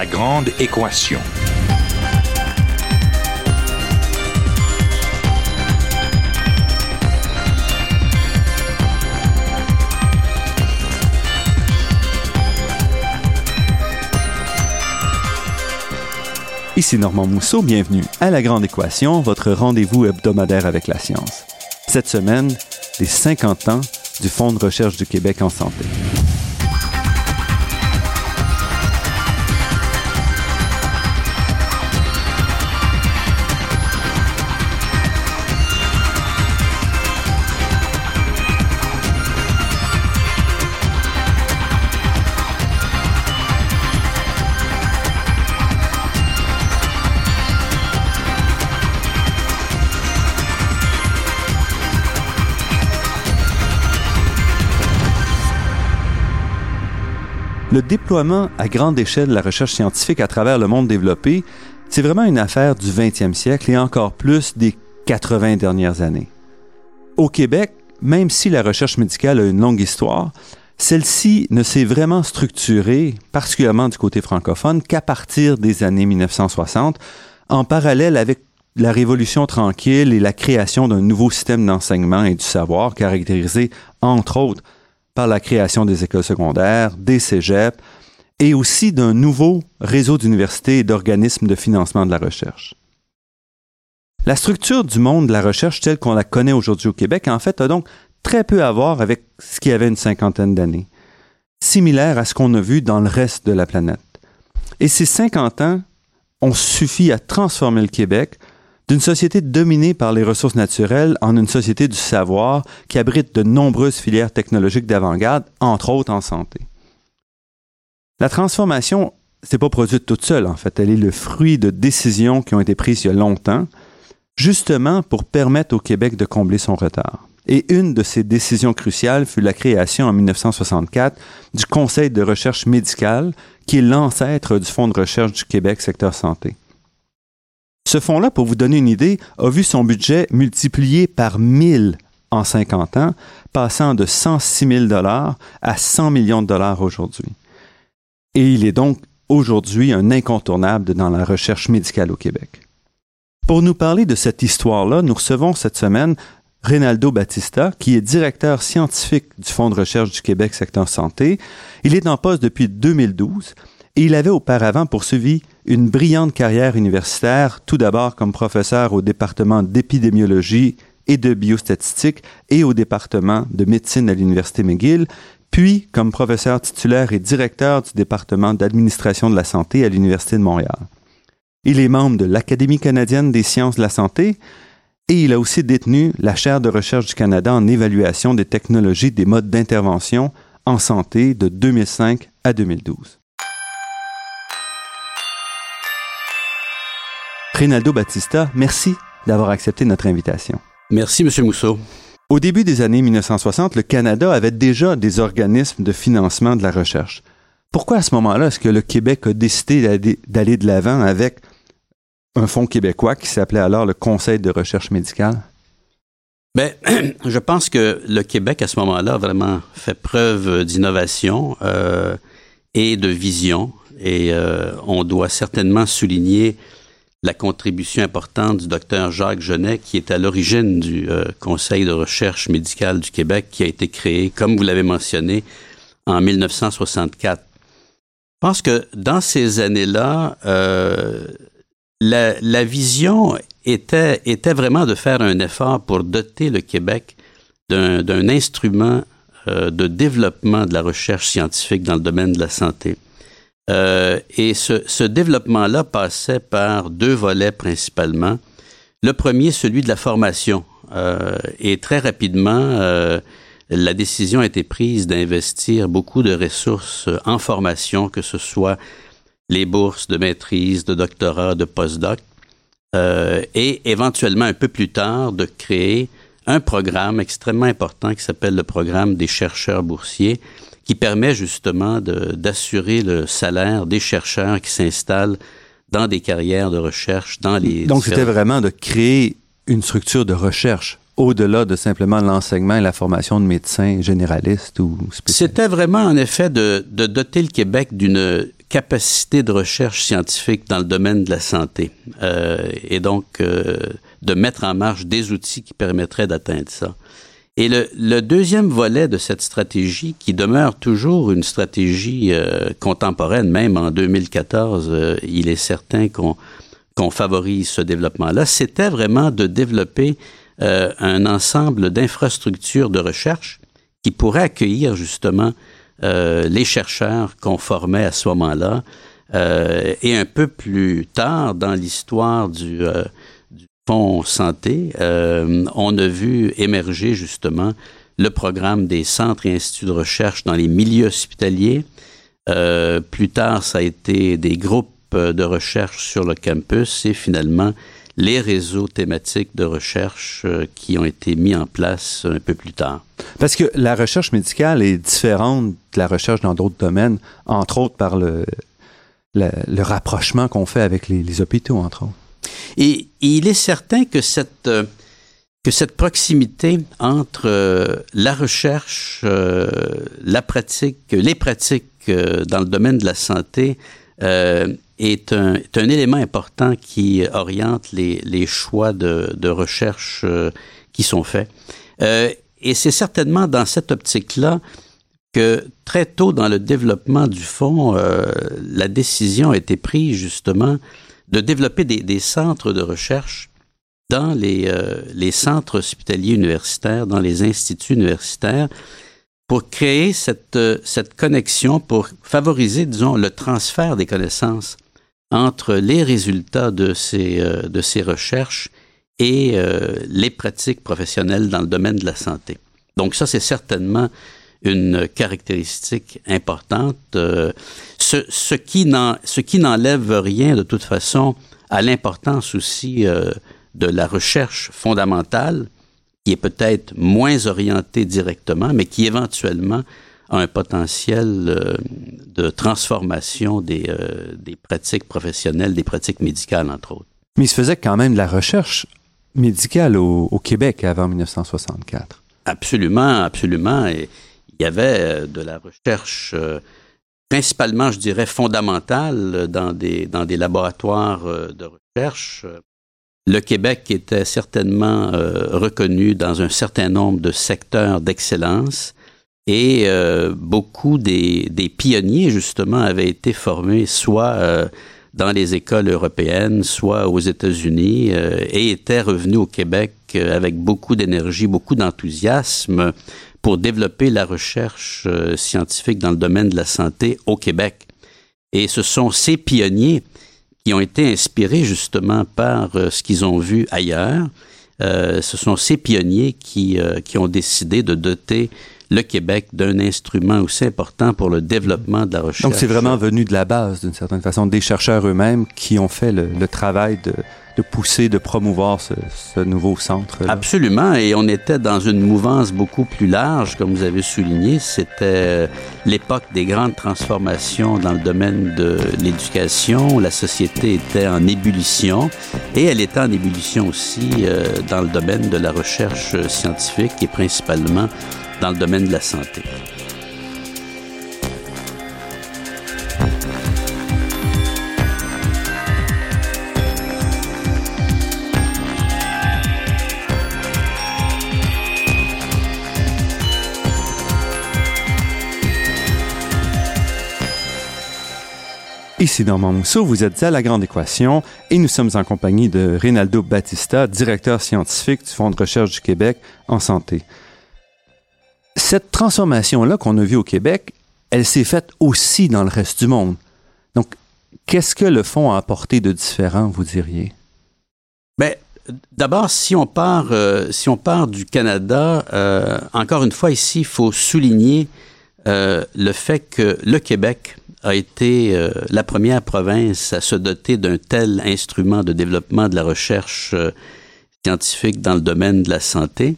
La grande équation. Ici Normand Mousseau, bienvenue à La Grande Équation, votre rendez-vous hebdomadaire avec la science. Cette semaine, les 50 ans du Fonds de recherche du Québec en santé. Le déploiement à grande échelle de la recherche scientifique à travers le monde développé, c'est vraiment une affaire du 20e siècle et encore plus des 80 dernières années. Au Québec, même si la recherche médicale a une longue histoire, celle-ci ne s'est vraiment structurée, particulièrement du côté francophone, qu'à partir des années 1960, en parallèle avec la Révolution tranquille et la création d'un nouveau système d'enseignement et du savoir caractérisé, entre autres, par la création des écoles secondaires, des cégeps et aussi d'un nouveau réseau d'universités et d'organismes de financement de la recherche. La structure du monde de la recherche telle qu'on la connaît aujourd'hui au Québec, en fait, a donc très peu à voir avec ce qui avait une cinquantaine d'années, similaire à ce qu'on a vu dans le reste de la planète. Et ces 50 ans ont suffi à transformer le Québec d'une société dominée par les ressources naturelles en une société du savoir qui abrite de nombreuses filières technologiques d'avant-garde, entre autres en santé. La transformation, c'est pas produite toute seule, en fait. Elle est le fruit de décisions qui ont été prises il y a longtemps, justement pour permettre au Québec de combler son retard. Et une de ces décisions cruciales fut la création en 1964 du Conseil de recherche médicale, qui est l'ancêtre du Fonds de recherche du Québec secteur santé. Ce fonds-là, pour vous donner une idée, a vu son budget multiplié par 1000 en 50 ans, passant de 106 000 dollars à 100 millions de dollars aujourd'hui. Et il est donc aujourd'hui un incontournable dans la recherche médicale au Québec. Pour nous parler de cette histoire-là, nous recevons cette semaine Reynaldo Battista, qui est directeur scientifique du Fonds de recherche du Québec secteur santé. Il est en poste depuis 2012 et il avait auparavant poursuivi une brillante carrière universitaire, tout d'abord comme professeur au département d'épidémiologie et de biostatistique et au département de médecine à l'Université McGill, puis comme professeur titulaire et directeur du département d'administration de la santé à l'Université de Montréal. Il est membre de l'Académie canadienne des sciences de la santé et il a aussi détenu la chaire de recherche du Canada en évaluation des technologies des modes d'intervention en santé de 2005 à 2012. Rinaldo Battista, merci d'avoir accepté notre invitation. Merci, M. Mousseau. Au début des années 1960, le Canada avait déjà des organismes de financement de la recherche. Pourquoi à ce moment-là est-ce que le Québec a décidé d'aller de l'avant avec un fonds québécois qui s'appelait alors le Conseil de recherche médicale? Bien, je pense que le Québec, à ce moment-là, a vraiment fait preuve d'innovation euh, et de vision. Et euh, on doit certainement souligner la contribution importante du docteur Jacques Genet, qui est à l'origine du euh, Conseil de recherche médicale du Québec, qui a été créé, comme vous l'avez mentionné, en 1964. Je pense que dans ces années-là, euh, la, vision était, était vraiment de faire un effort pour doter le Québec d'un instrument euh, de développement de la recherche scientifique dans le domaine de la santé. Euh, et ce, développement-là passait par deux volets principalement. Le premier, celui de la formation. Euh, et très rapidement, euh, la décision a été prise d'investir beaucoup de ressources en formation, que ce soit les bourses de maîtrise, de doctorat, de postdoc, euh, et éventuellement un peu plus tard de créer un programme extrêmement important qui s'appelle le programme des chercheurs boursiers, qui permet justement d'assurer le salaire des chercheurs qui s'installent dans des carrières de recherche, dans les... Donc, c'était vraiment de créer une structure de recherche au-delà de simplement l'enseignement et la formation de médecins généralistes ou spécialistes. C'était vraiment, en effet, de, de, doter le Québec d'une capacités de recherche scientifique dans le domaine de la santé euh, et donc euh, de mettre en marche des outils qui permettraient d'atteindre ça. Et le, le, deuxième volet de cette stratégie, qui demeure toujours une stratégie euh, contemporaine, même en 2014, euh, il est certain qu'on favorise ce développement-là, c'était vraiment de développer euh, un ensemble d'infrastructures de recherche qui pourraient accueillir justement euh, les chercheurs qu'on formait à ce moment-là. Euh, et un peu plus tard dans l'histoire du, euh, du Santé, euh, on a vu émerger justement le programme des centres et instituts de recherche dans les milieux hospitaliers. Euh, plus tard, ça a été des groupes de recherche sur le campus et finalement les réseaux thématiques de recherche euh, qui ont été mis en place un peu plus tard. Parce que la recherche médicale est différente de la recherche dans d'autres domaines, entre autres par le, rapprochement qu'on fait avec les, hôpitaux, entre autres. Et, il est certain que cette, euh, que cette proximité entre euh, la recherche, euh, la pratique, les pratiques dans le domaine de la santé est un, élément important qui oriente les, choix de, recherche qui sont faits. Et c'est certainement dans cette optique-là que très tôt dans le développement du fonds, la décision a été prise justement de développer des, des centres de recherche dans les, euh, les centres hospitaliers universitaires, dans les instituts universitaires, pour créer cette, cette connexion, pour favoriser, disons, le transfert des connaissances entre les résultats de ces, euh, de ces recherches et euh, les pratiques professionnelles dans le domaine de la santé. Donc ça, c'est certainement une caractéristique importante, euh, ce, ce qui n'enlève rien de toute façon à l'importance aussi euh, de la recherche fondamentale, qui est peut-être moins orientée directement, mais qui éventuellement a un potentiel euh, de transformation des, euh, des pratiques professionnelles, des pratiques médicales, entre autres. Mais il se faisait quand même de la recherche médicale au, au Québec avant 1964. Absolument, absolument. Et il y avait euh, de la recherche principalement, je dirais, fondamentale dans des, laboratoires de recherche. Le Québec était certainement reconnu dans un certain nombre de secteurs d'excellence et euh, beaucoup des, pionniers, justement, avaient été formés soit euh, dans les écoles européennes, soit aux États-Unis, euh, et étaient revenus au Québec euh, avec beaucoup d'énergie, beaucoup d'enthousiasme pour développer la recherche euh, scientifique dans le domaine de la santé au Québec. Et ce sont ces pionniers qui ont été inspirés justement par euh, ce qu'ils ont vu ailleurs. ce sont ces pionniers qui, qui ont décidé de doter le Québec d'un instrument aussi important pour le développement de la recherche. Donc c'est vraiment venu de la base, d'une certaine façon, des chercheurs eux-mêmes qui ont fait le, le travail de, de, pousser, de promouvoir ce, nouveau centre. Absolument, et on était dans une mouvance beaucoup plus large, comme vous avez souligné. C'était l'époque des grandes transformations dans le domaine de l'éducation. La société était en ébullition, et elle était en ébullition aussi euh, dans le domaine de la recherche scientifique et principalement dans le domaine de la santé. Ici Normand Mousseau, vous êtes à La Grande Équation et nous sommes en compagnie de Rinaldo Battista, directeur scientifique du Fonds de recherche du Québec en santé cette transformation-là qu'on a vue au Québec, elle s'est faite aussi dans le reste du monde. Donc, qu'est-ce que le fonds a apporté de différent, vous diriez? Bien, d'abord, si on part, euh, si on part du Canada, euh, encore une fois, ici, il faut souligner euh, le fait que le Québec a été euh, la première province à se doter d'un tel instrument de développement de la recherche euh, scientifique dans le domaine de la santé.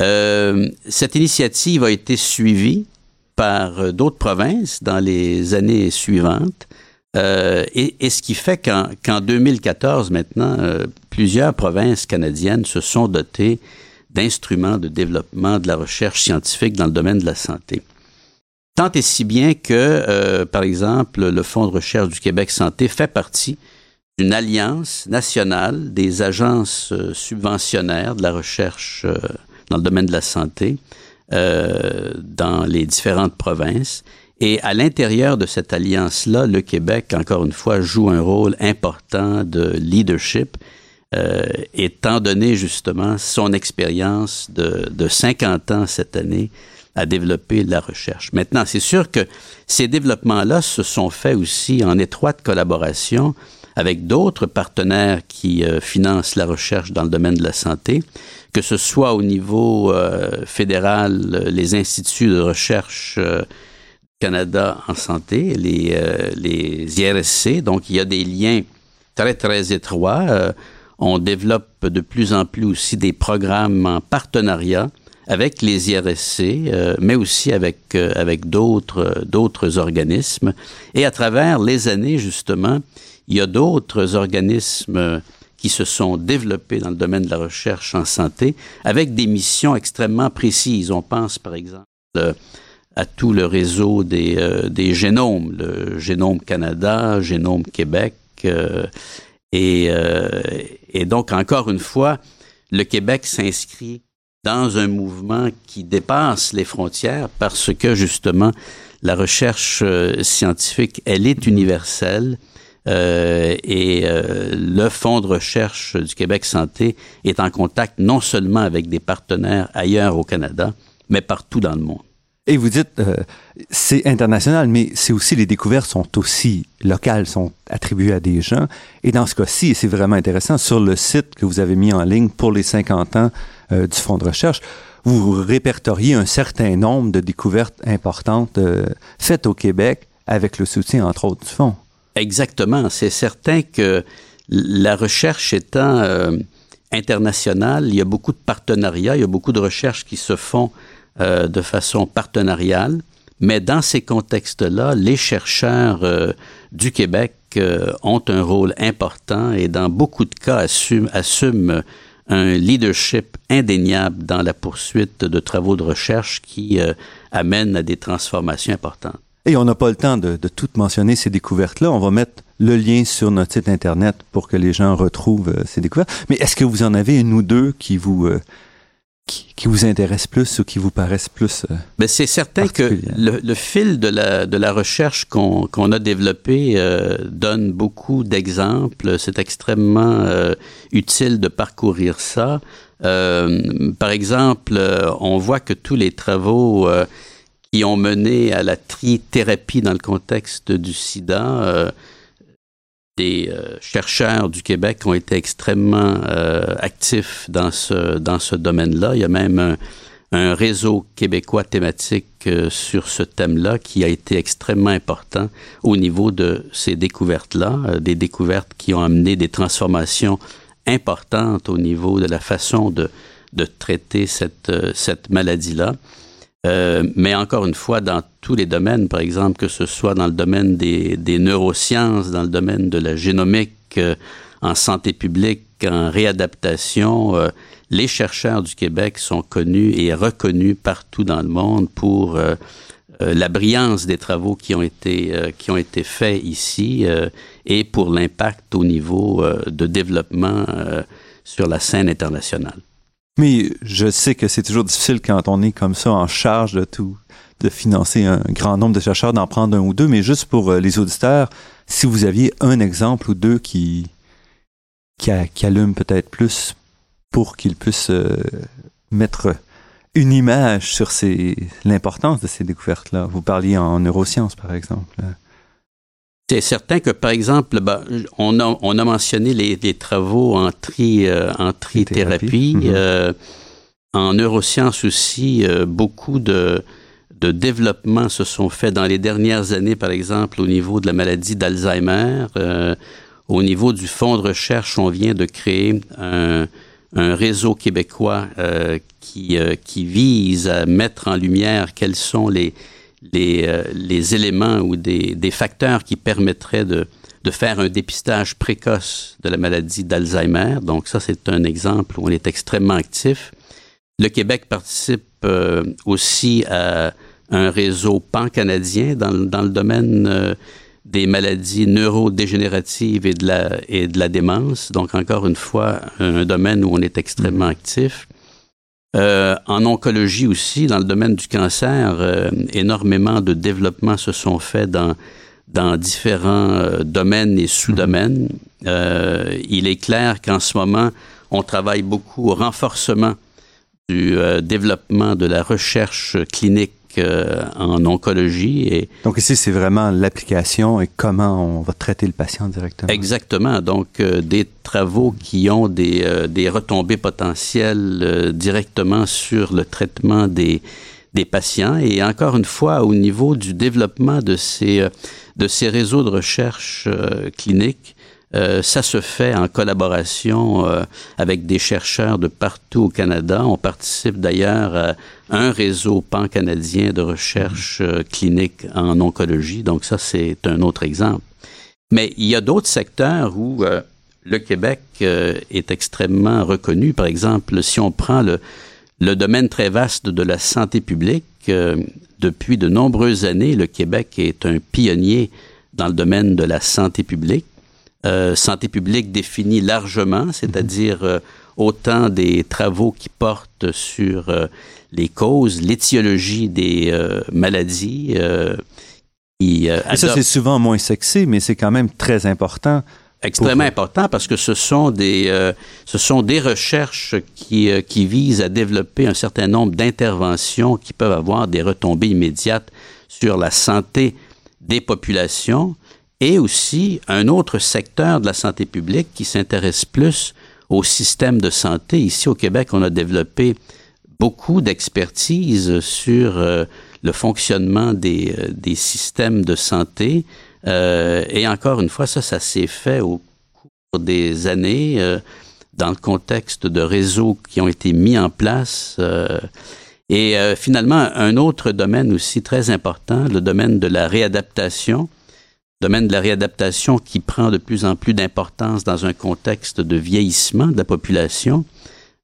Euh, cette initiative a été suivie par euh, d'autres provinces dans les années suivantes. Euh, et, et, ce qui fait qu'en qu 2014, maintenant, plusieurs provinces canadiennes se sont dotées d'instruments de développement de la recherche scientifique dans le domaine de la santé. Tant et si bien que, euh, par exemple, le Fonds de recherche du Québec Santé fait partie d'une alliance nationale des agences euh, subventionnaires de la recherche euh, dans le domaine de la santé dans les différentes provinces. Et à l'intérieur de cette alliance-là, le Québec, encore une fois, joue un rôle important de leadership, étant donné justement son expérience de, de 50 ans cette année à développer la recherche. Maintenant, c'est sûr que ces développements-là se sont faits aussi en étroite collaboration avec d'autres partenaires qui euh, financent la recherche dans le domaine de la santé, que ce soit au niveau euh, fédéral, les instituts de recherche euh, Canada en santé, les IRSC, donc il y a des liens très, très étroits. on développe de plus en plus aussi des programmes en partenariat avec les IRSC, euh, mais aussi avec, euh, avec d'autres, d'autres organismes. Et à travers les années, justement, il y a d'autres organismes qui se sont développés dans le domaine de la recherche en santé avec des missions extrêmement précises. On pense, par exemple, à tout le réseau des, euh, des génomes, le Génome Canada, Génome Québec. et, et donc, encore une fois, le Québec s'inscrit dans un mouvement qui dépasse les frontières parce que justement la recherche euh, scientifique, elle est universelle. Euh, et euh, le Fonds de recherche du Québec Santé est en contact non seulement avec des partenaires ailleurs au Canada, mais partout dans le monde. Et vous dites, euh, c'est international, mais c'est aussi les découvertes sont aussi locales, sont attribuées à des gens. Et dans ce cas-ci, et c'est vraiment intéressant, sur le site que vous avez mis en ligne pour les 50 ans euh, du Fonds de recherche, vous répertoriez un certain nombre de découvertes importantes euh, faites au Québec avec le soutien, entre autres, du Fonds. Exactement. C'est certain que la recherche étant internationale, il y a beaucoup de partenariats, il y a beaucoup de recherches qui se font euh, de façon partenariale. Mais dans ces contextes-là, les chercheurs euh, du Québec euh, ont un rôle important et dans beaucoup de cas assument, un leadership indéniable dans la poursuite de travaux de recherche qui amènent à des transformations importantes. Et on n'a pas le temps de, de tout mentionner ces découvertes-là. On va mettre le lien sur notre site Internet pour que les gens retrouvent ces découvertes. Mais est-ce que vous en avez une ou deux qui vous, qui, vous intéresse plus ou qui vous paraissent plus euh, ben, C'est certain que le, fil de la, de la recherche qu'on qu'on a développé euh, donne beaucoup d'exemples. C'est extrêmement euh, utile de parcourir ça. Euh, par exemple, on voit que tous les travaux qui ont mené à la trithérapie dans le contexte du sida des euh, chercheurs du Québec ont été extrêmement euh, actifs dans ce, dans ce domaine-là. Il y a même un, un réseau québécois thématique euh, sur ce thème-là qui a été extrêmement important au niveau de ces découvertes-là, des découvertes qui ont amené des transformations importantes au niveau de la façon de, de traiter cette, cette maladie-là. Euh, mais encore une fois, dans tous les domaines, par exemple, que ce soit dans le domaine des, des neurosciences, dans le domaine de la génomique, euh, en santé publique, en réadaptation, euh, les chercheurs du Québec sont connus et reconnus partout dans le monde pour la brillance des travaux qui ont été qui ont été faits ici et pour l'impact au niveau de développement sur la scène internationale. Mais je sais que c'est toujours difficile quand on est comme ça en charge de tout, de financer un grand nombre de chercheurs, d'en prendre un ou deux, mais juste pour euh, les auditeurs, si vous aviez un exemple ou deux qui, qui, allument peut-être plus pour qu'ils puissent euh, mettre une image sur l'importance de ces découvertes-là. Vous parliez en neurosciences, par exemple. C'est certain que, par exemple, ben, on, a, on a mentionné les, les travaux en, tri, euh, en trithérapie. Mm-hmm. Euh, en neurosciences aussi, euh, beaucoup de, de développements se sont faits dans les dernières années, par exemple, au niveau de la maladie d'Alzheimer. au niveau du fonds de recherche, on vient de créer un, un réseau québécois qui, qui vise à mettre en lumière quels sont les les, euh, les éléments ou des, des, facteurs qui permettraient de, de faire un dépistage précoce de la maladie d'Alzheimer. Donc ça, c'est un exemple où on est extrêmement actif. Le Québec participe euh, aussi à un réseau pan-canadien dans, dans, le domaine euh, des maladies neurodégénératives et de, la, et de la démence. Donc, encore une fois, un, domaine où on est extrêmement actif. Euh, en oncologie aussi, dans le domaine du cancer, euh, énormément de développements se sont faits dans, dans différents euh, domaines et sous-domaines. Il est clair qu'en ce moment, on travaille beaucoup au renforcement du développement de la recherche clinique euh, en oncologie. Et Donc ici, c'est vraiment l'application et comment on va traiter le patient directement. Exactement. Donc, euh, des travaux qui ont des, euh, des retombées potentielles euh, directement sur le traitement des, des patients. Et encore une fois, au niveau du développement de ces, de ces réseaux de recherche clinique, euh, ça se fait en collaboration euh, avec des chercheurs de partout au Canada. On participe d'ailleurs à un réseau pan-canadien de recherche euh, clinique en oncologie. Donc ça, c'est un autre exemple. Mais il y a d'autres secteurs où euh, le Québec est extrêmement reconnu. Par exemple, si on prend le, le domaine très vaste de la santé publique, depuis de nombreuses années, le Québec est un pionnier dans le domaine de la santé publique. Euh, santé publique définie largement, c'est-à-dire euh, autant des travaux qui portent sur euh, les causes, l'étiologie des euh, maladies. euh, qui, euh, Et ça, c'est souvent moins sexy, mais c'est quand même très important. extrêmement important parce que ce sont des euh, ce sont des recherches qui euh, qui visent à développer un certain nombre d'interventions qui peuvent avoir des retombées immédiates sur la santé des populations et aussi un autre secteur de la santé publique qui s'intéresse plus au système de santé. Ici au Québec, on a développé beaucoup d'expertise sur euh, le fonctionnement des, euh, des systèmes de santé. Euh, et encore une fois, ça, ça s'est fait au cours des années dans le contexte de réseaux qui ont été mis en place. et finalement, un autre domaine aussi très important, le domaine de la réadaptation, domaine de la réadaptation qui prend de plus en plus d'importance dans un contexte de vieillissement de la population.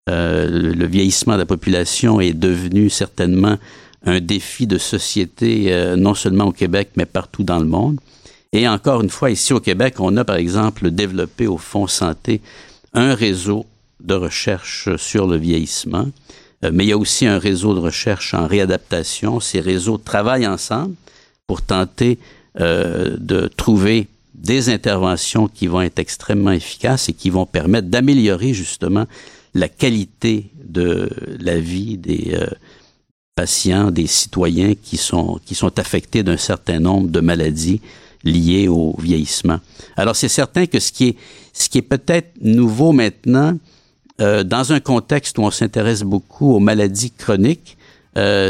Euh, le, vieillissement de la population est devenu certainement un défi de société, euh, non seulement au Québec, mais partout dans le monde. Et encore une fois, ici au Québec, on a par exemple développé au Fonds Santé un réseau de recherche sur le vieillissement, Euh, mais il y a aussi un réseau de recherche en réadaptation. Ces réseaux travaillent ensemble pour tenter euh, de trouver des interventions qui vont être extrêmement efficaces et qui vont permettre d'améliorer justement la qualité de la vie des euh, patients, des citoyens qui sont, qui sont affectés d'un certain nombre de maladies liées au vieillissement. Alors c'est certain que ce qui est, ce qui est peut-être nouveau maintenant, euh, dans un contexte où on s'intéresse beaucoup aux maladies chroniques,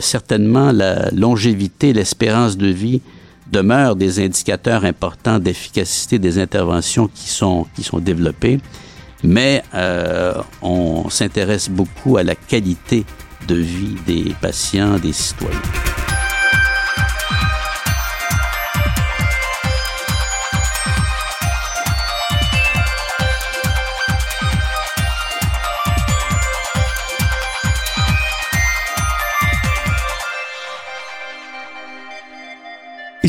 certainement la longévité, l'espérance de vie demeurent des indicateurs importants d'efficacité des interventions qui sont, qui sont développées, mais euh, on s'intéresse beaucoup à la qualité de vie des patients, des citoyens.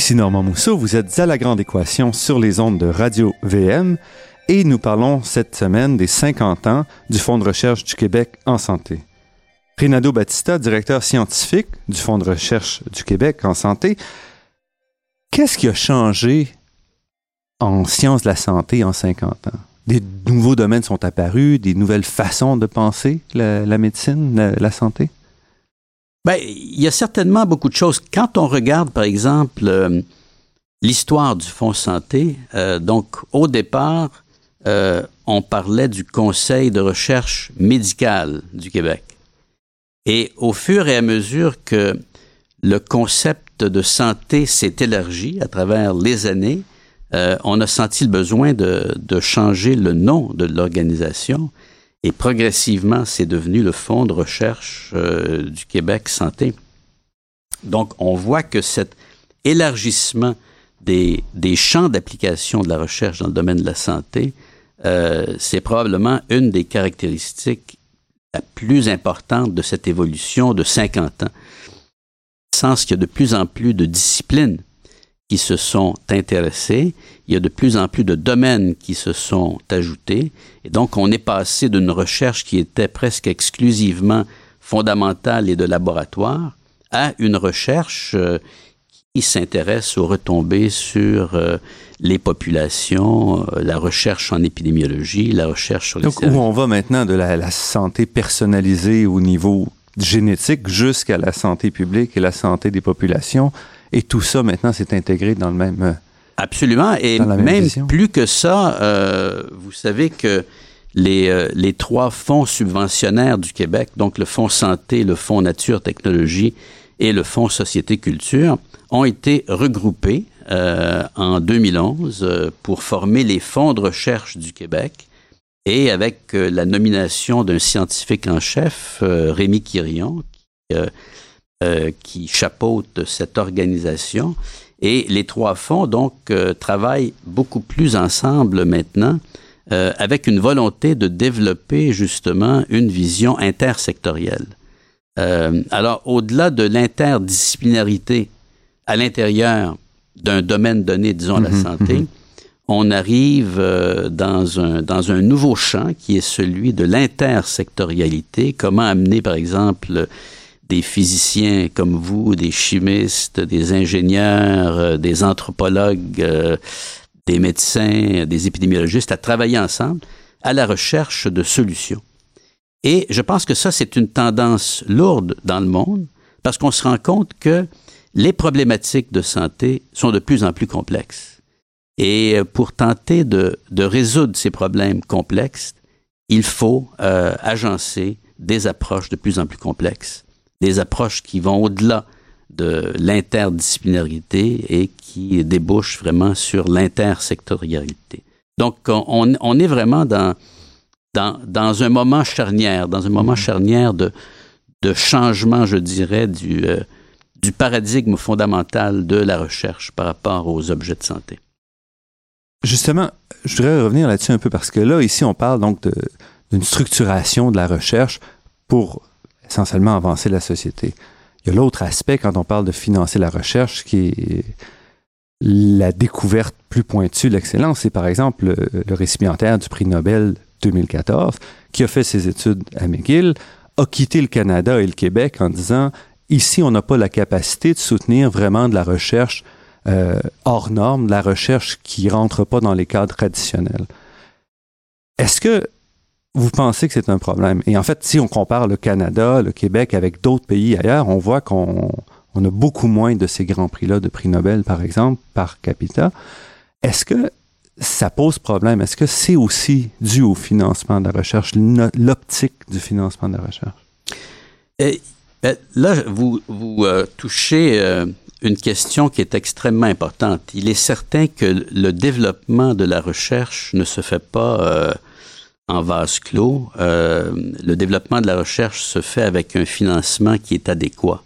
Ici Normand Mousseau, vous êtes à la grande équation sur les ondes de Radio VM et nous parlons cette semaine des 50 ans du Fonds de recherche du Québec en santé. Renato Battista, directeur scientifique du Fonds de recherche du Québec en santé, qu'est-ce qui a changé en sciences de la santé en 50 ans? Des nouveaux domaines sont apparus, des nouvelles façons de penser la, médecine, la santé? Ben, il y a certainement beaucoup de choses. Quand on regarde, par exemple, euh, l'histoire du Fonds santé, euh, donc au départ, euh, on parlait du Conseil de recherche médicale du Québec. Et au fur et à mesure que le concept de santé s'est élargi à travers les années, euh, on a senti le besoin de, de changer le nom de l'organisation et progressivement, c'est devenu le Fonds de recherche euh, du Québec Santé. Donc, on voit que cet élargissement des, des champs d'application de la recherche dans le domaine de la santé, euh, c'est probablement une des caractéristiques la plus importante de cette évolution de 50 ans. sens qu'il y a de plus en plus de disciplines qui se sont intéressés. Il y a de plus en plus de domaines qui se sont ajoutés. Et donc, on est passé d'une recherche qui était presque exclusivement fondamentale et de laboratoire à une recherche euh, qui s'intéresse aux retombées sur euh, les populations, euh, la recherche en épidémiologie, la recherche sur les... Donc, où on va maintenant de la, la santé personnalisée au niveau génétique jusqu'à la santé publique et la santé des populations? Et tout ça, maintenant, c'est intégré dans le même. Euh, Absolument. Et même, plus que ça, euh, vous savez que les, euh, les trois fonds subventionnaires du Québec, donc le Fonds Santé, le Fonds Nature Technologie et le Fonds Société Culture, ont été regroupés euh, en 2011 euh, pour former les fonds de recherche du Québec. Et avec la nomination d'un scientifique en chef, Rémi Quirion, qui euh, qui chapeaute cette organisation. Et les trois fonds, donc, euh, travaillent beaucoup plus ensemble maintenant euh, avec une volonté de développer justement une vision intersectorielle. alors, au-delà de l'interdisciplinarité à l'intérieur d'un domaine donné, disons la mhm, santé, mhm. on arrive dans, un, dans un nouveau champ qui est celui de l'intersectorialité. Comment amener, par exemple, des physiciens comme vous, des chimistes, des ingénieurs, euh, des anthropologues, euh, des médecins, des épidémiologistes à travailler ensemble à la recherche de solutions. Et je pense que ça, c'est une tendance lourde dans le monde parce qu'on se rend compte que les problématiques de santé sont de plus en plus complexes. Et euh, pour tenter de, de résoudre ces problèmes complexes, il faut agencer des approches de plus en plus complexes des approches qui vont au-delà de l'interdisciplinarité et qui débouchent vraiment sur l'intersectorialité. Donc, on, on, est vraiment dans, dans, dans, un moment charnière, dans un moment charnière de, de changement, je dirais, du, euh, du paradigme fondamental de la recherche par rapport aux objets de santé. Justement, je voudrais revenir là-dessus un peu parce que là, ici, on parle donc d'une structuration de la recherche pour essentiellement avancer la société. Il y a l'autre aspect quand on parle de financer la recherche qui est la découverte plus pointue de l'excellence. C'est par exemple le, le, récipiendaire du prix Nobel 2014 qui a fait ses études à McGill, a quitté le Canada et le Québec en disant ici on n'a pas la capacité de soutenir vraiment de la recherche euh, hors norme, de la recherche qui rentre pas dans les cadres traditionnels. Est-ce que vous pensez que c'est un problème? Et en fait, si on compare le Canada, le Québec avec d'autres pays ailleurs, on voit qu'on on a beaucoup moins de ces grands prix-là, de prix Nobel, par exemple, par capita. Est-ce que ça pose problème? Est-ce que c'est aussi dû au financement de la recherche, l'optique du financement de la recherche? Ben, là, vous, vous euh, touchez euh, une question qui est extrêmement importante. Il est certain que le développement de la recherche ne se fait pas euh, en vase clos. Euh, le développement de la recherche se fait avec un financement qui est adéquat.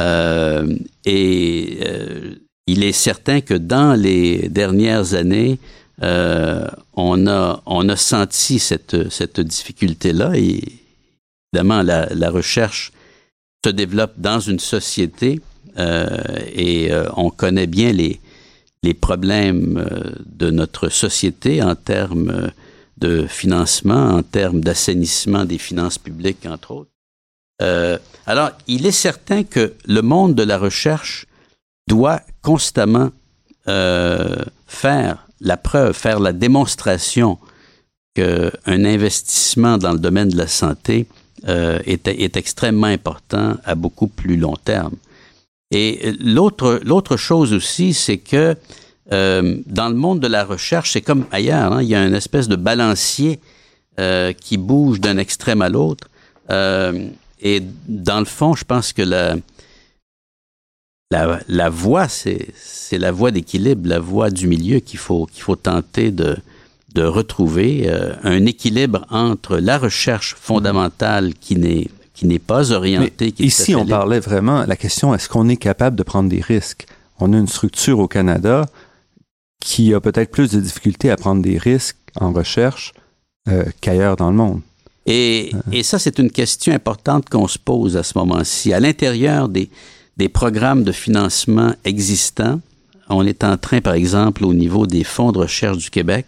Euh, et euh, il est certain que dans les dernières années, on, a, on a senti cette, cette difficulté-là. Et évidemment, la, la, recherche se développe dans une société et on connaît bien les, les problèmes de notre société en termes de financement, en termes d'assainissement des finances publiques, entre autres. Euh, alors, il est certain que le monde de la recherche doit constamment euh, faire la preuve, faire la démonstration qu'un investissement dans le domaine de la santé euh, est, extrêmement important à beaucoup plus long terme. Et l'autre chose aussi, c'est que euh, dans le monde de la recherche, c'est comme ailleurs, hein, il y a une espèce de balancier euh, qui bouge d'un extrême à l'autre. Euh, et dans le fond, je pense que la, la, la voie, c'est, c'est la voie d'équilibre, la voie du milieu qu'il faut, qu'il faut tenter de, de retrouver euh, un équilibre entre la recherche fondamentale qui n'est qui n'est pas orientée. Qui ici, on parlait vraiment, la question, est-ce qu'on est capable de prendre des risques? On a une structure au Canada qui a peut-être plus de difficultés à prendre des risques en recherche euh, qu'ailleurs dans le monde. Et, euh. et ça, c'est une question importante qu'on se pose à ce moment-ci. À l'intérieur des, des programmes de financement existants. On est en train, par exemple, au niveau des fonds de recherche du Québec,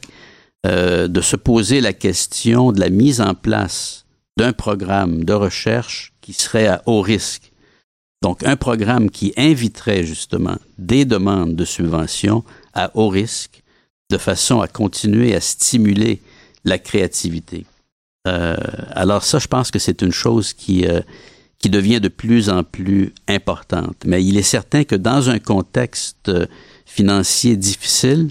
euh, de se poser la question de la mise en place d'un programme de recherche qui serait à haut risque. Donc, un programme qui inviterait justement des demandes de subventions à haut risque de façon à continuer à stimuler la créativité. Euh, alors ça, je pense que c'est une chose qui, euh, qui devient de plus en plus importante. Mais il est certain que dans un contexte financier difficile,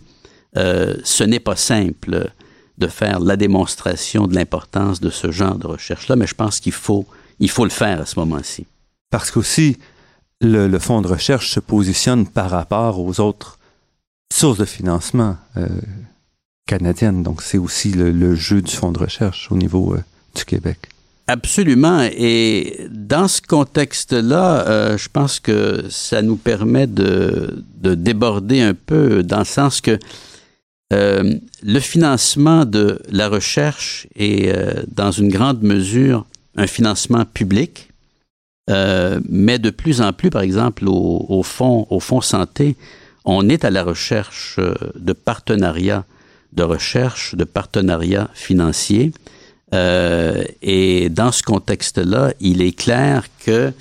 euh, ce n'est pas simple de faire la démonstration de l'importance de ce genre de recherche-là, mais je pense qu'il faut, il faut le faire à ce moment-ci. Parce qu'aussi, le, le fonds de recherche se positionne par rapport aux autres sources de financement euh, canadiennes. Donc, c'est aussi le, jeu du fonds de recherche au niveau euh, du Québec. Absolument. Et dans ce contexte-là, euh, je pense que ça nous permet de, de, déborder un peu dans le sens que le financement de la recherche est dans une grande mesure un financement public, mais de plus en plus, par exemple, au, au, fond, au fond santé, on est à la recherche euh, de partenariats de recherche, de partenariats financiers. Euh, et dans ce contexte-là, il est clair que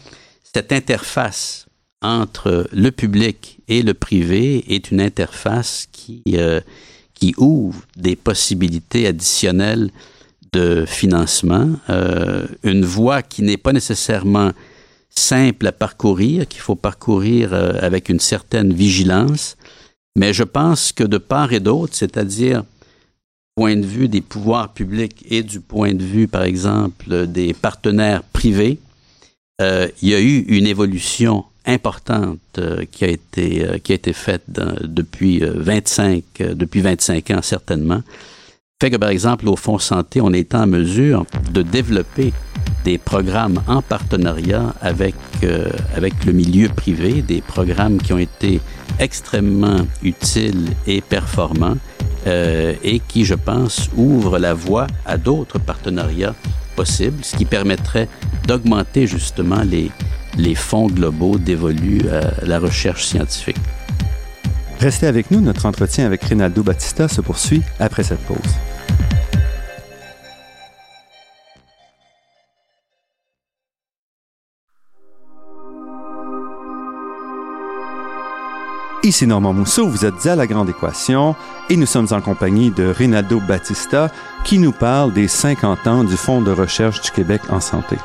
cette interface entre le public et le privé est une interface qui, euh, ouvre des possibilités additionnelles de financement, une voie qui n'est pas nécessairement simple à parcourir, qu'il faut parcourir euh, avec une certaine vigilance, mais je pense que de part et d'autre, c'est-à-dire point de vue des pouvoirs publics et du point de vue, par exemple, des partenaires privés, euh, il y a eu une évolution importante euh, qui a été qui a été faite depuis 25 euh, depuis 25 ans certainement. Fait que par exemple au Fonds santé on est en mesure de développer des programmes en partenariat avec euh, avec le milieu privé des programmes qui ont été extrêmement utiles et performants euh, et qui je pense ouvrent la voie à d'autres partenariats possibles ce qui permettrait d'augmenter justement les les fonds globaux dévolus à la recherche scientifique. Restez avec nous, notre entretien avec Rinaldo Battista se poursuit après cette pause. Ici Normand Mousseau, vous êtes à La Grande Équation et nous sommes en compagnie de Rinaldo Battista qui nous parle des 50 ans du Fonds de recherche du Québec en santé.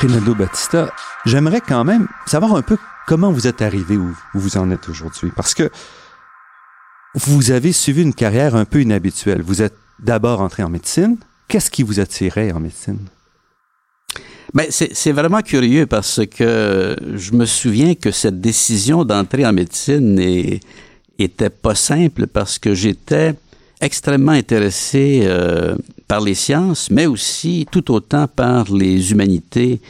Rinaldo Battista, j'aimerais quand même savoir un peu comment vous êtes arrivé où, vous en êtes aujourd'hui. Parce que vous avez suivi une carrière un peu inhabituelle. Vous êtes d'abord entré en médecine. Qu'est-ce qui vous attirait en médecine? Ben, c'est vraiment curieux parce que je me souviens que cette décision d'entrer en médecine était pas simple parce que j'étais extrêmement intéressé euh, par les sciences, mais aussi tout autant par les humanités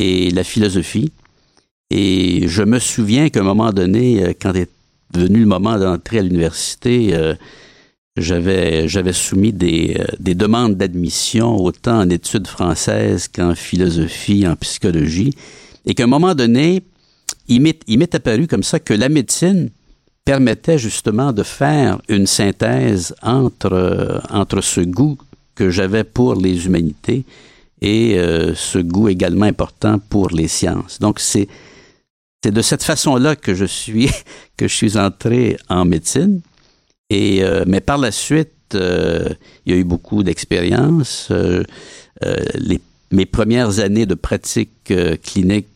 et la philosophie. Et je me souviens qu'à un moment donné, euh, quand est venu le moment d'entrer à l'université, euh, j'avais soumis des, euh, des demandes d'admission autant en études françaises qu'en philosophie, en psychologie, et qu'à un moment donné, il m'est apparu comme ça que la médecine permettait justement de faire une synthèse entre ce goût que j'avais pour les humanités et euh, ce goût également important pour les sciences. Donc c'est c'est de cette façon-là que je suis que je suis entré en médecine. Et euh, mais par la suite, euh, il y a eu beaucoup d'expériences. Euh, euh, mes premières années de pratique clinique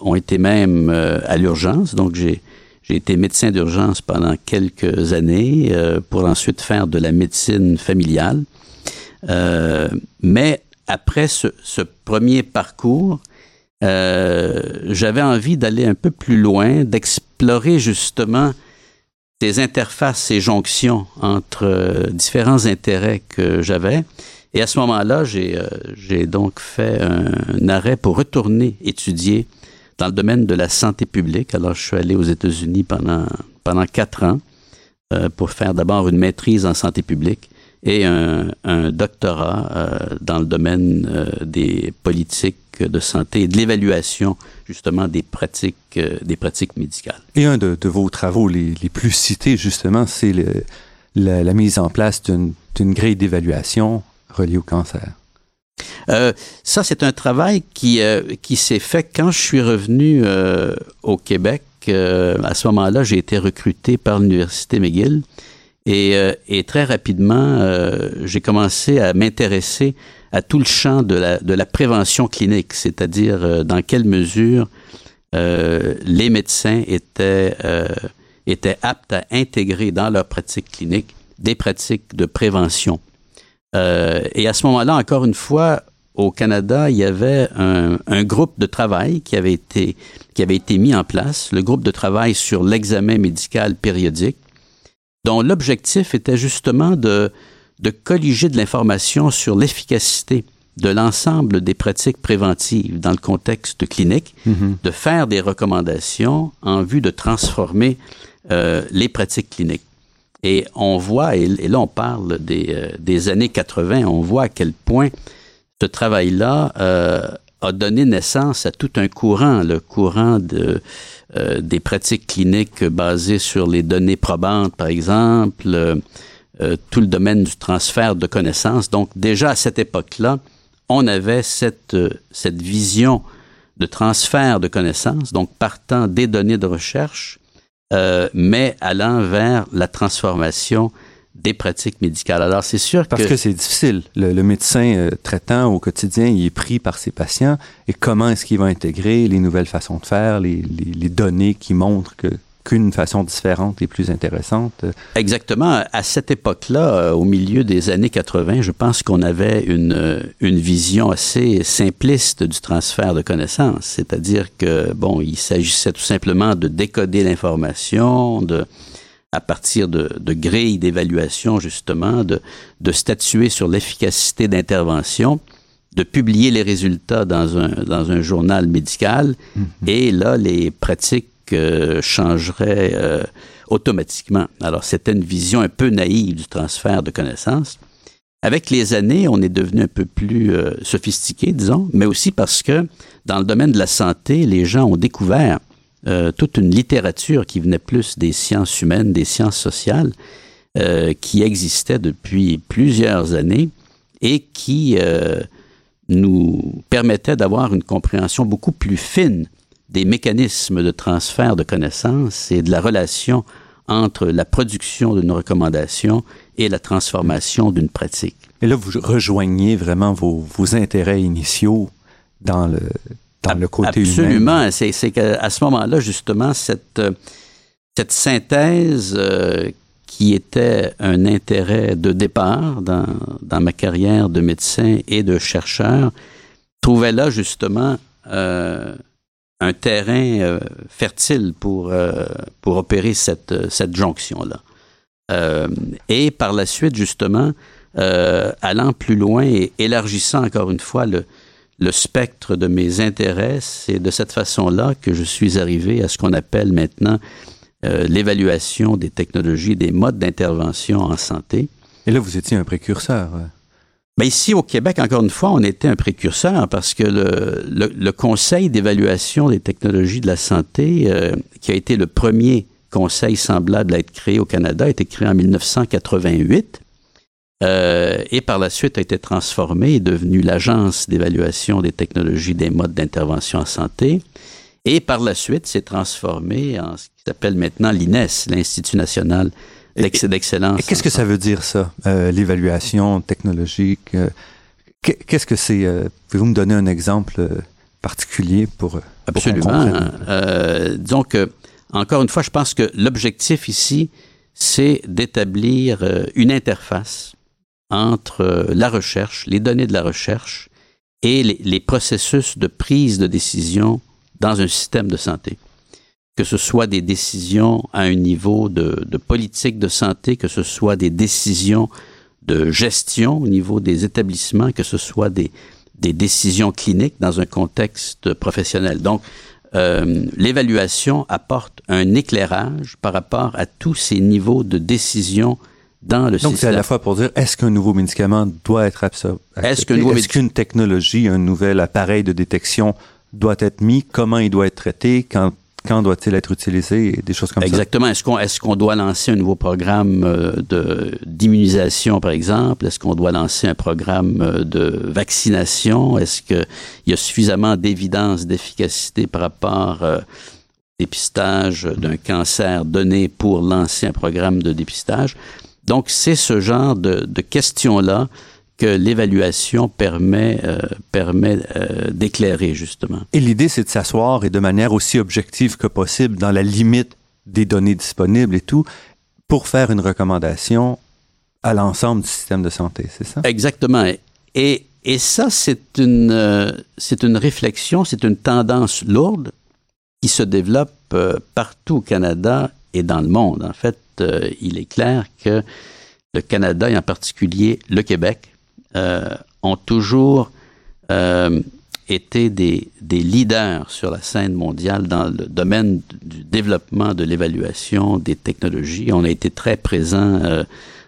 ont été même à l'urgence. Donc j'ai j'ai été médecin d'urgence pendant quelques années euh, pour ensuite faire de la médecine familiale. Euh, mais après ce, premier parcours, euh, j'avais envie d'aller un peu plus loin, d'explorer justement ces interfaces, ces jonctions entre différents intérêts que j'avais. Et à ce moment-là, j'ai donc fait un, arrêt pour retourner étudier dans le domaine de la santé publique. Alors, je suis allé aux États-Unis pendant, quatre ans euh, pour faire d'abord une maîtrise en santé publique et un, un doctorat euh, dans le domaine euh, des politiques de santé et de l'évaluation justement des pratiques des pratiques médicales. Et un de, de vos travaux les, les, plus cités justement, c'est la, la, mise en place d'une grille d'évaluation reliée au cancer. Euh, ça, c'est un travail qui, euh, qui s'est fait quand je suis revenu euh, au Québec. à ce moment-là, j'ai été recruté par l'Université McGill et, et très rapidement, j'ai commencé à m'intéresser à tout le champ de la, de la prévention clinique, c'est-à-dire dans quelle mesure les médecins étaient, étaient aptes à intégrer dans leur pratique clinique des pratiques de prévention. et à ce moment-là, encore une fois, au Canada, il y avait un, un, groupe de travail qui avait été qui avait été mis en place, le groupe de travail sur l'examen médical périodique, dont l'objectif était justement de de colliger de l'information sur l'efficacité de l'ensemble des pratiques préventives dans le contexte clinique, mm-hmm. de faire des recommandations en vue de transformer euh, les pratiques cliniques. Et on voit, et, là on parle des, euh, des années 80, on voit à quel point ce travail-là euh, a donné naissance à tout un courant, le courant euh, des pratiques cliniques basées sur les données probantes, par exemple, euh, tout le domaine du transfert de connaissances. Donc déjà à cette époque-là, on avait cette, cette vision de transfert de connaissances, donc partant des données de recherche, mais allant vers la transformation des pratiques médicales. Alors, c'est sûr Parce que, c'est difficile. Le, médecin euh, traitant au quotidien, il est pris par ses patients. Et comment est-ce qu'il va intégrer les nouvelles façons de faire, les, les, données qui montrent que qu'une façon différente est plus intéressante? Exactement. À cette époque-là, euh, au milieu des années 80, je pense qu'on avait une, euh, une vision assez simpliste du transfert de connaissances. C'est-à-dire que, bon, il s'agissait tout simplement de décoder l'information, de à partir de, de grilles d'évaluation, justement, de, de statuer sur l'efficacité d'intervention, de publier les résultats dans un, dans un journal médical, mm-hmm. et là, les pratiques euh, changeraient euh, automatiquement. Alors, c'était une vision un peu naïve du transfert de connaissances. Avec les années, on est devenu un peu plus euh, sophistiqué, disons, mais aussi parce que dans le domaine de la santé, les gens ont découvert euh, toute une littérature qui venait plus des sciences humaines, des sciences sociales, euh, qui existait depuis plusieurs années et qui euh, nous permettait d'avoir une compréhension beaucoup plus fine des mécanismes de transfert de connaissances et de la relation entre la production d'une recommandation et la transformation d'une pratique. Et là, vous rejoignez vraiment vos, vos intérêts initiaux dans le, dans le côté Absolument. C'est, c'est qu'à ce moment-là, justement, cette, euh, cette synthèse euh, qui était un intérêt de départ dans, dans ma carrière de médecin et de chercheur, trouvait là, justement, euh, un terrain euh, fertile pour, pour opérer cette, cette jonction-là. et par la suite, justement, allant plus loin et élargissant encore une fois le, le spectre de mes intérêts. C'est de cette façon-là que je suis arrivé à ce qu'on appelle maintenant euh, l'évaluation des technologies, des modes d'intervention en santé. Et là, vous étiez un précurseur. Ben ici, au Québec, encore une fois, on était un précurseur parce que le, le, Conseil d'évaluation des technologies de la santé, euh, qui a été le premier conseil semblable à être créé au Canada, a été créé en 1988. Euh, et par la suite a été transformé et devenu l'Agence d'évaluation des technologies des modes d'intervention en santé. Et par la suite s'est transformé en ce qui s'appelle maintenant l'INES, l'Institut national d'excellence. Et qu'est-ce que ça veut dire ça, euh, l'évaluation technologique euh, Qu'est-ce que c'est Pouvez-vous me donner un exemple particulier pour Absolument. disons que encore une fois, je pense que l'objectif ici, c'est d'établir une interface entre euh, la recherche, les données de la recherche et les, processus de prise de décision dans un système de santé. Que ce soit des décisions à un niveau de, politique de santé, que ce soit des décisions de gestion au niveau des établissements, que ce soit des, des décisions cliniques dans un contexte professionnel. Donc, euh, l'évaluation apporte un éclairage par rapport à tous ces niveaux de décision dans le Donc, c'est à la fois pour dire, est-ce qu'un nouveau médicament doit être absorbé? Est-ce qu'une technologie, un nouvel appareil de détection doit être mis? Comment il doit être traité? Quand quand doit-il être utilisé? Des choses comme Exactement. ça. Exactement. Est-ce qu'on doit lancer un nouveau programme euh, de d'immunisation, par exemple? Est-ce qu'on doit lancer un programme euh, de vaccination? Est-ce qu'il y a suffisamment d'évidence d'efficacité par rapport euh, au dépistage d'un cancer donné pour lancer un programme de dépistage? Donc, c'est ce genre de, de questions-là que l'évaluation permet, euh, permet euh, d'éclairer, justement. Et l'idée, c'est de s'asseoir et de manière aussi objective que possible, dans la limite des données disponibles et tout, pour faire une recommandation à l'ensemble du système de santé, c'est ça? Exactement. Et, et ça, c'est une, euh, c'est une réflexion, c'est une tendance lourde qui se développe partout au Canada et dans le monde. En fait, il est clair que le Canada et en particulier le Québec euh, ont toujours euh, été des, des, leaders sur la scène mondiale dans le domaine du développement de l'évaluation des technologies. On a été très présents euh,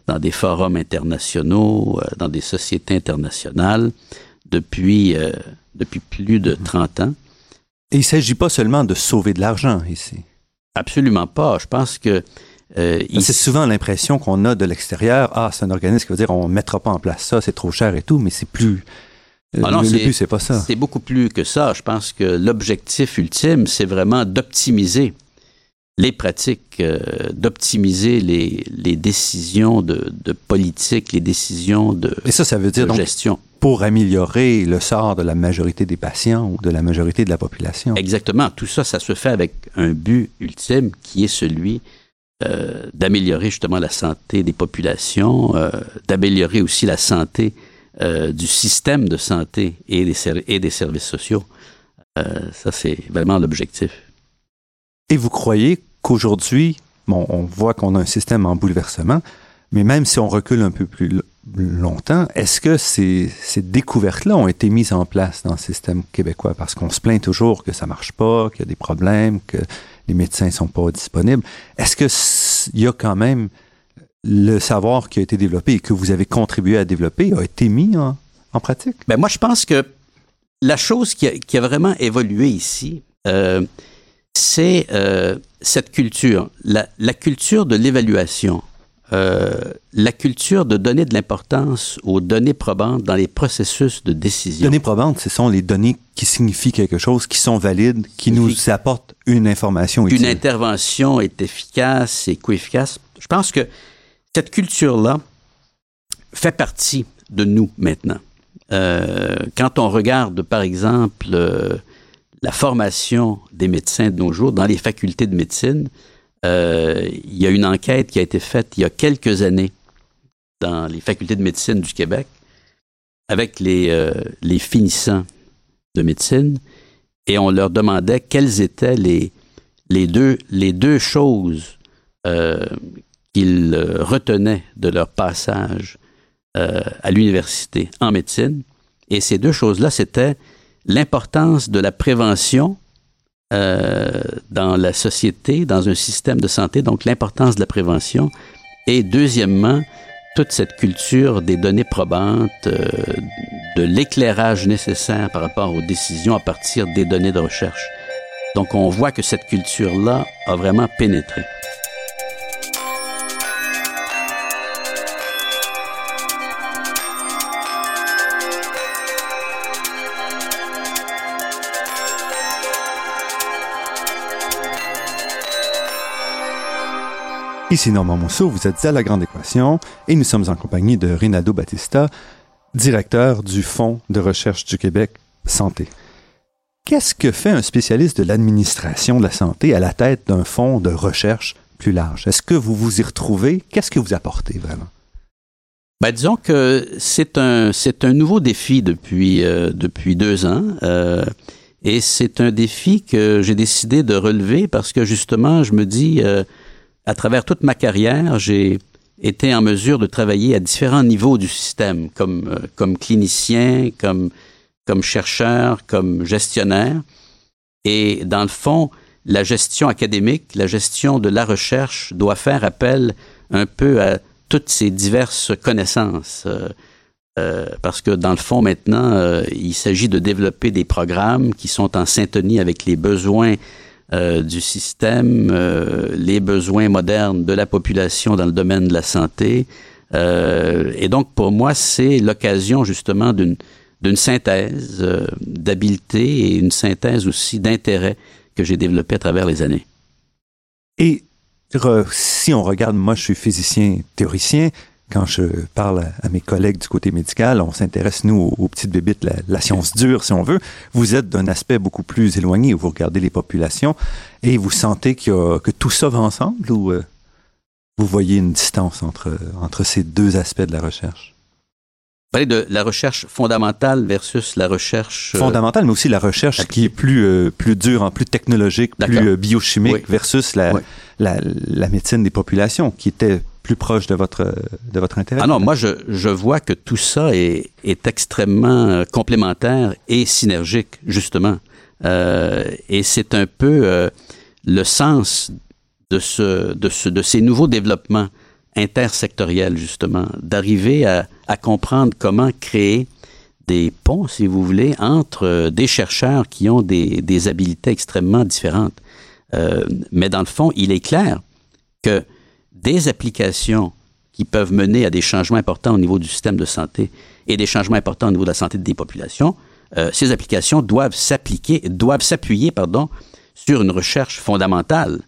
dans des forums internationaux, dans des sociétés internationales depuis, depuis plus de 30 ans. Et il ne s'agit pas seulement de sauver de l'argent ici. Absolument pas. Je pense que euh, c'est souvent l'impression qu'on a de l'extérieur. Ah, c'est un organisme qui veut dire on ne mettra pas en place ça, c'est trop cher et tout, mais c'est plus. Euh, ah non, le, but, c'est pas ça. C'est beaucoup plus que ça. Je pense que l'objectif ultime, c'est vraiment d'optimiser les pratiques, euh, d'optimiser les, les, décisions de, de, politique, les décisions de, et ça, ça veut dire gestion. pour améliorer le sort de la majorité des patients ou de la majorité de la population. Exactement. Tout ça, ça se fait avec un but ultime qui est celui euh, d'améliorer justement la santé des populations, euh, d'améliorer aussi la santé euh, du système de santé et des, services sociaux. ça, c'est vraiment l'objectif. Et vous croyez qu'aujourd'hui, bon, on voit qu'on a un système en bouleversement, mais même si on recule un peu plus longtemps, est-ce que ces, ces découvertes-là ont été mises en place dans le système québécois? Parce qu'on se plaint toujours que ça marche pas, qu'il y a des problèmes, que les médecins sont pas disponibles. Est-ce qu'il y a quand même le savoir qui a été développé et que vous avez contribué à développer a été mis en, pratique? Ben moi, je pense que la chose qui a, vraiment évolué ici, euh, c'est euh, cette culture, la culture de l'évaluation. Euh, la culture de donner de l'importance aux données probantes dans les processus de décision. Données probantes, ce sont les données qui signifient quelque chose, qui sont valides, qui nous apportent une information utile. Une intervention est efficace et co-efficace. Je pense que cette culture-là fait partie de nous maintenant. Euh, quand on regarde, par exemple, euh, la formation des médecins de nos jours dans les facultés de médecine, il y a une enquête qui a été faite il y a quelques années dans les facultés de médecine du Québec avec les, euh, finissants de médecine et on leur demandait quelles étaient les, les, deux, les deux choses euh, qu'ils retenaient de leur passage à l'université en médecine. Et ces deux choses-là, c'était l'importance de la prévention euh, dans la société, dans un système de santé, donc l'importance de la prévention. Et deuxièmement, toute cette culture des données probantes, euh, de l'éclairage nécessaire par rapport aux décisions à partir des données de recherche. Donc on voit que cette culture-là a vraiment pénétré. Ici Normand Mousseau, vous êtes à La Grande Équation et nous sommes en compagnie de Rinaldo Battista, directeur du Fonds de recherche du Québec Santé. Qu'est-ce que fait un spécialiste de l'administration de la santé à la tête d'un fonds de recherche plus large? Est-ce que vous vous y retrouvez? Qu'est-ce que vous apportez vraiment? Ben, disons que c'est un, c'est un nouveau défi depuis, euh, depuis deux ans. Euh, et c'est un défi que j'ai décidé de relever parce que justement, je me dis, euh, à travers toute ma carrière, j'ai été en mesure de travailler à différents niveaux du système, comme, euh, comme clinicien, comme, comme chercheur, comme gestionnaire. Et dans le fond, la gestion académique, la gestion de la recherche doit faire appel un peu à toutes ces diverses connaissances. Euh, euh, parce que dans le fond, maintenant, euh, il s'agit de développer des programmes qui sont en syntonie avec les besoins du système, les besoins modernes de la population dans le domaine de la santé. et donc, pour moi, c'est l'occasion justement d'une d'une synthèse d'habileté et une synthèse aussi d'intérêt que j'ai développé à travers les années. Et si on regarde, moi je suis physicien théoricien, quand je parle à, mes collègues du côté médical, on s'intéresse, nous, aux, petites bébites, la, science dure, si on veut. Vous êtes d'un aspect beaucoup plus éloigné, où vous regardez les populations et vous sentez que tout ça va ensemble ou euh, vous voyez une distance entre, entre ces deux aspects de la recherche? parler de la recherche fondamentale versus la recherche euh, fondamentale, mais aussi la recherche qui est plus euh, plus dure, plus technologique, plus euh, biochimique versus la, la, la, médecine des populations qui était plus proche de votre de votre intérêt. Ah non, moi je, je vois que tout ça est, est extrêmement complémentaire et synergique justement, euh, et c'est un peu le sens de ce de ce de ces nouveaux développements intersectoriel, justement, d'arriver à, à, comprendre comment créer des ponts, si vous voulez, entre euh, des chercheurs qui ont des, des habiletés extrêmement différentes. Euh, mais dans le fond, il est clair que des applications qui peuvent mener à des changements importants au niveau du système de santé et des changements importants au niveau de la santé des populations, euh, ces applications doivent s'appliquer, doivent s'appuyer, pardon, sur une recherche fondamentale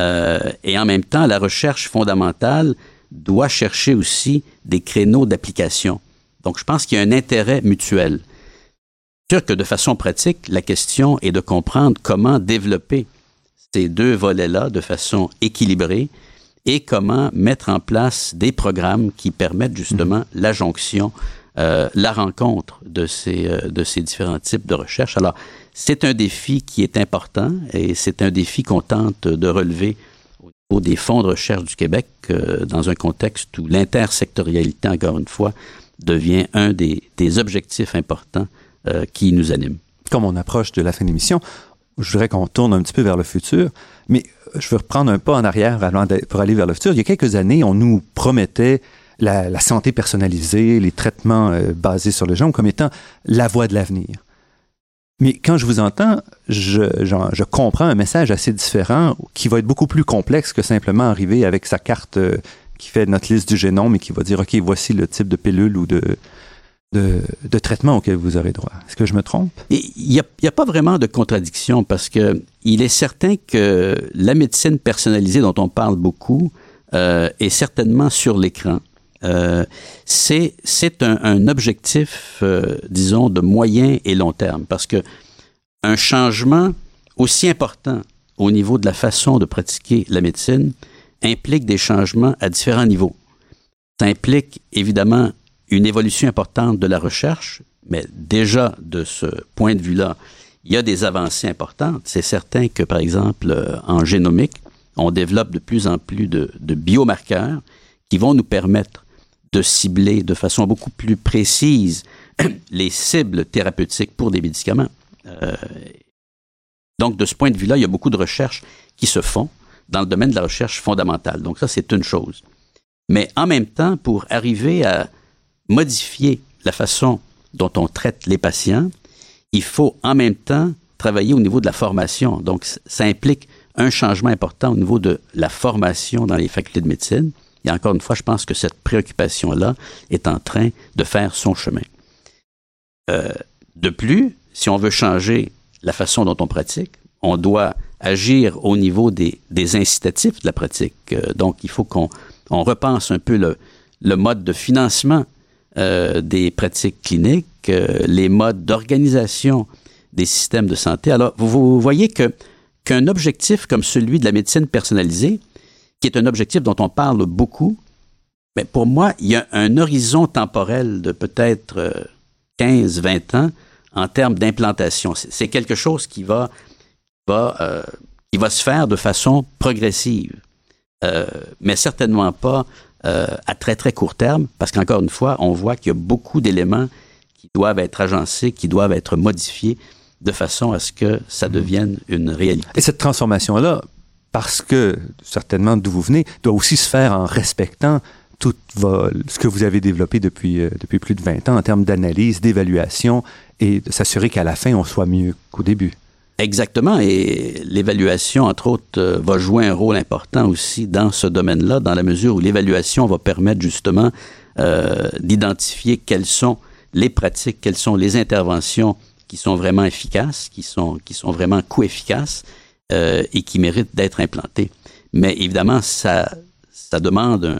euh, et en même temps, la recherche fondamentale doit chercher aussi des créneaux d'application. Donc, je pense qu'il y a un intérêt mutuel. Sûr que de façon pratique, la question est de comprendre comment développer ces deux volets-là de façon équilibrée et comment mettre en place des programmes qui permettent justement mmh. la jonction, euh, la rencontre de ces, euh, de ces différents types de recherche. Alors, c'est un défi qui est important et c'est un défi qu'on tente de relever au niveau des fonds de recherche du Québec euh, dans un contexte où l'intersectorialité, encore une fois, devient un des, des objectifs importants euh, qui nous animent. Comme on approche de la fin de l'émission, je voudrais qu'on tourne un petit peu vers le futur, mais je veux reprendre un pas en arrière pour aller vers le futur. Il y a quelques années, on nous promettait la, santé personnalisée, les traitements euh, basés sur le genre comme étant la voie de l'avenir. Mais quand je vous entends, je, je, comprends un message assez différent qui va être beaucoup plus complexe que simplement arriver avec sa carte euh, qui fait notre liste du génome et qui va dire, OK, voici le type de pilule ou de, de, traitement auquel vous aurez droit. Est-ce que je me trompe? Il n'y a, pas vraiment de contradiction parce que il est certain que la médecine personnalisée dont on parle beaucoup euh, est certainement sur l'écran. Euh, c'est un, un, objectif, euh, disons, de moyen et long terme, parce que un changement aussi important au niveau de la façon de pratiquer la médecine implique des changements à différents niveaux. Ça implique évidemment une évolution importante de la recherche, mais déjà de ce point de vue-là, il y a des avancées importantes. C'est certain que, par exemple, euh, en génomique, on développe de plus en plus de, biomarqueurs qui vont nous permettre de cibler de façon beaucoup plus précise les cibles thérapeutiques pour des médicaments. Euh, donc, de ce point de vue-là, il y a beaucoup de recherches qui se font dans le domaine de la recherche fondamentale. Donc, ça, c'est une chose. Mais en même temps, pour arriver à modifier la façon dont on traite les patients, il faut en même temps travailler au niveau de la formation. Donc, ça implique un changement important au niveau de la formation dans les facultés de médecine. Et encore une fois, je pense que cette préoccupation-là est en train de faire son chemin. Euh, de plus, si on veut changer la façon dont on pratique, on doit agir au niveau des, des incitatifs de la pratique. Euh, donc, il faut qu'on on repense un peu le, le mode de financement euh, des pratiques cliniques, euh, les modes d'organisation des systèmes de santé. Alors, vous, voyez qu'un objectif comme celui de la médecine personnalisée qui est un objectif dont on parle beaucoup, mais pour moi, il y a un horizon temporel de peut-être 15, euh, 20 ans en termes d'implantation. C'est quelque chose qui va, se faire de façon progressive, mais certainement pas euh, à très, très court terme, parce qu'encore une fois, on voit qu'il y a beaucoup d'éléments qui doivent être agencés, qui doivent être modifiés de façon à ce que ça devienne une réalité. Et cette transformation-là, parce que certainement d'où vous venez, doit aussi se faire en respectant tout ce que vous avez développé depuis, euh, depuis plus de 20 ans en termes d'analyse, d'évaluation et de s'assurer qu'à la fin, on soit mieux qu'au début. Exactement. Et l'évaluation, entre autres, euh, va jouer un rôle important aussi dans ce domaine-là, dans la mesure où l'évaluation va permettre justement euh, d'identifier quelles sont les pratiques, quelles sont les interventions qui sont vraiment efficaces, qui sont, qui sont vraiment coût-efficaces euh, et qui méritent d'être implantées. Mais évidemment, ça, ça demande un,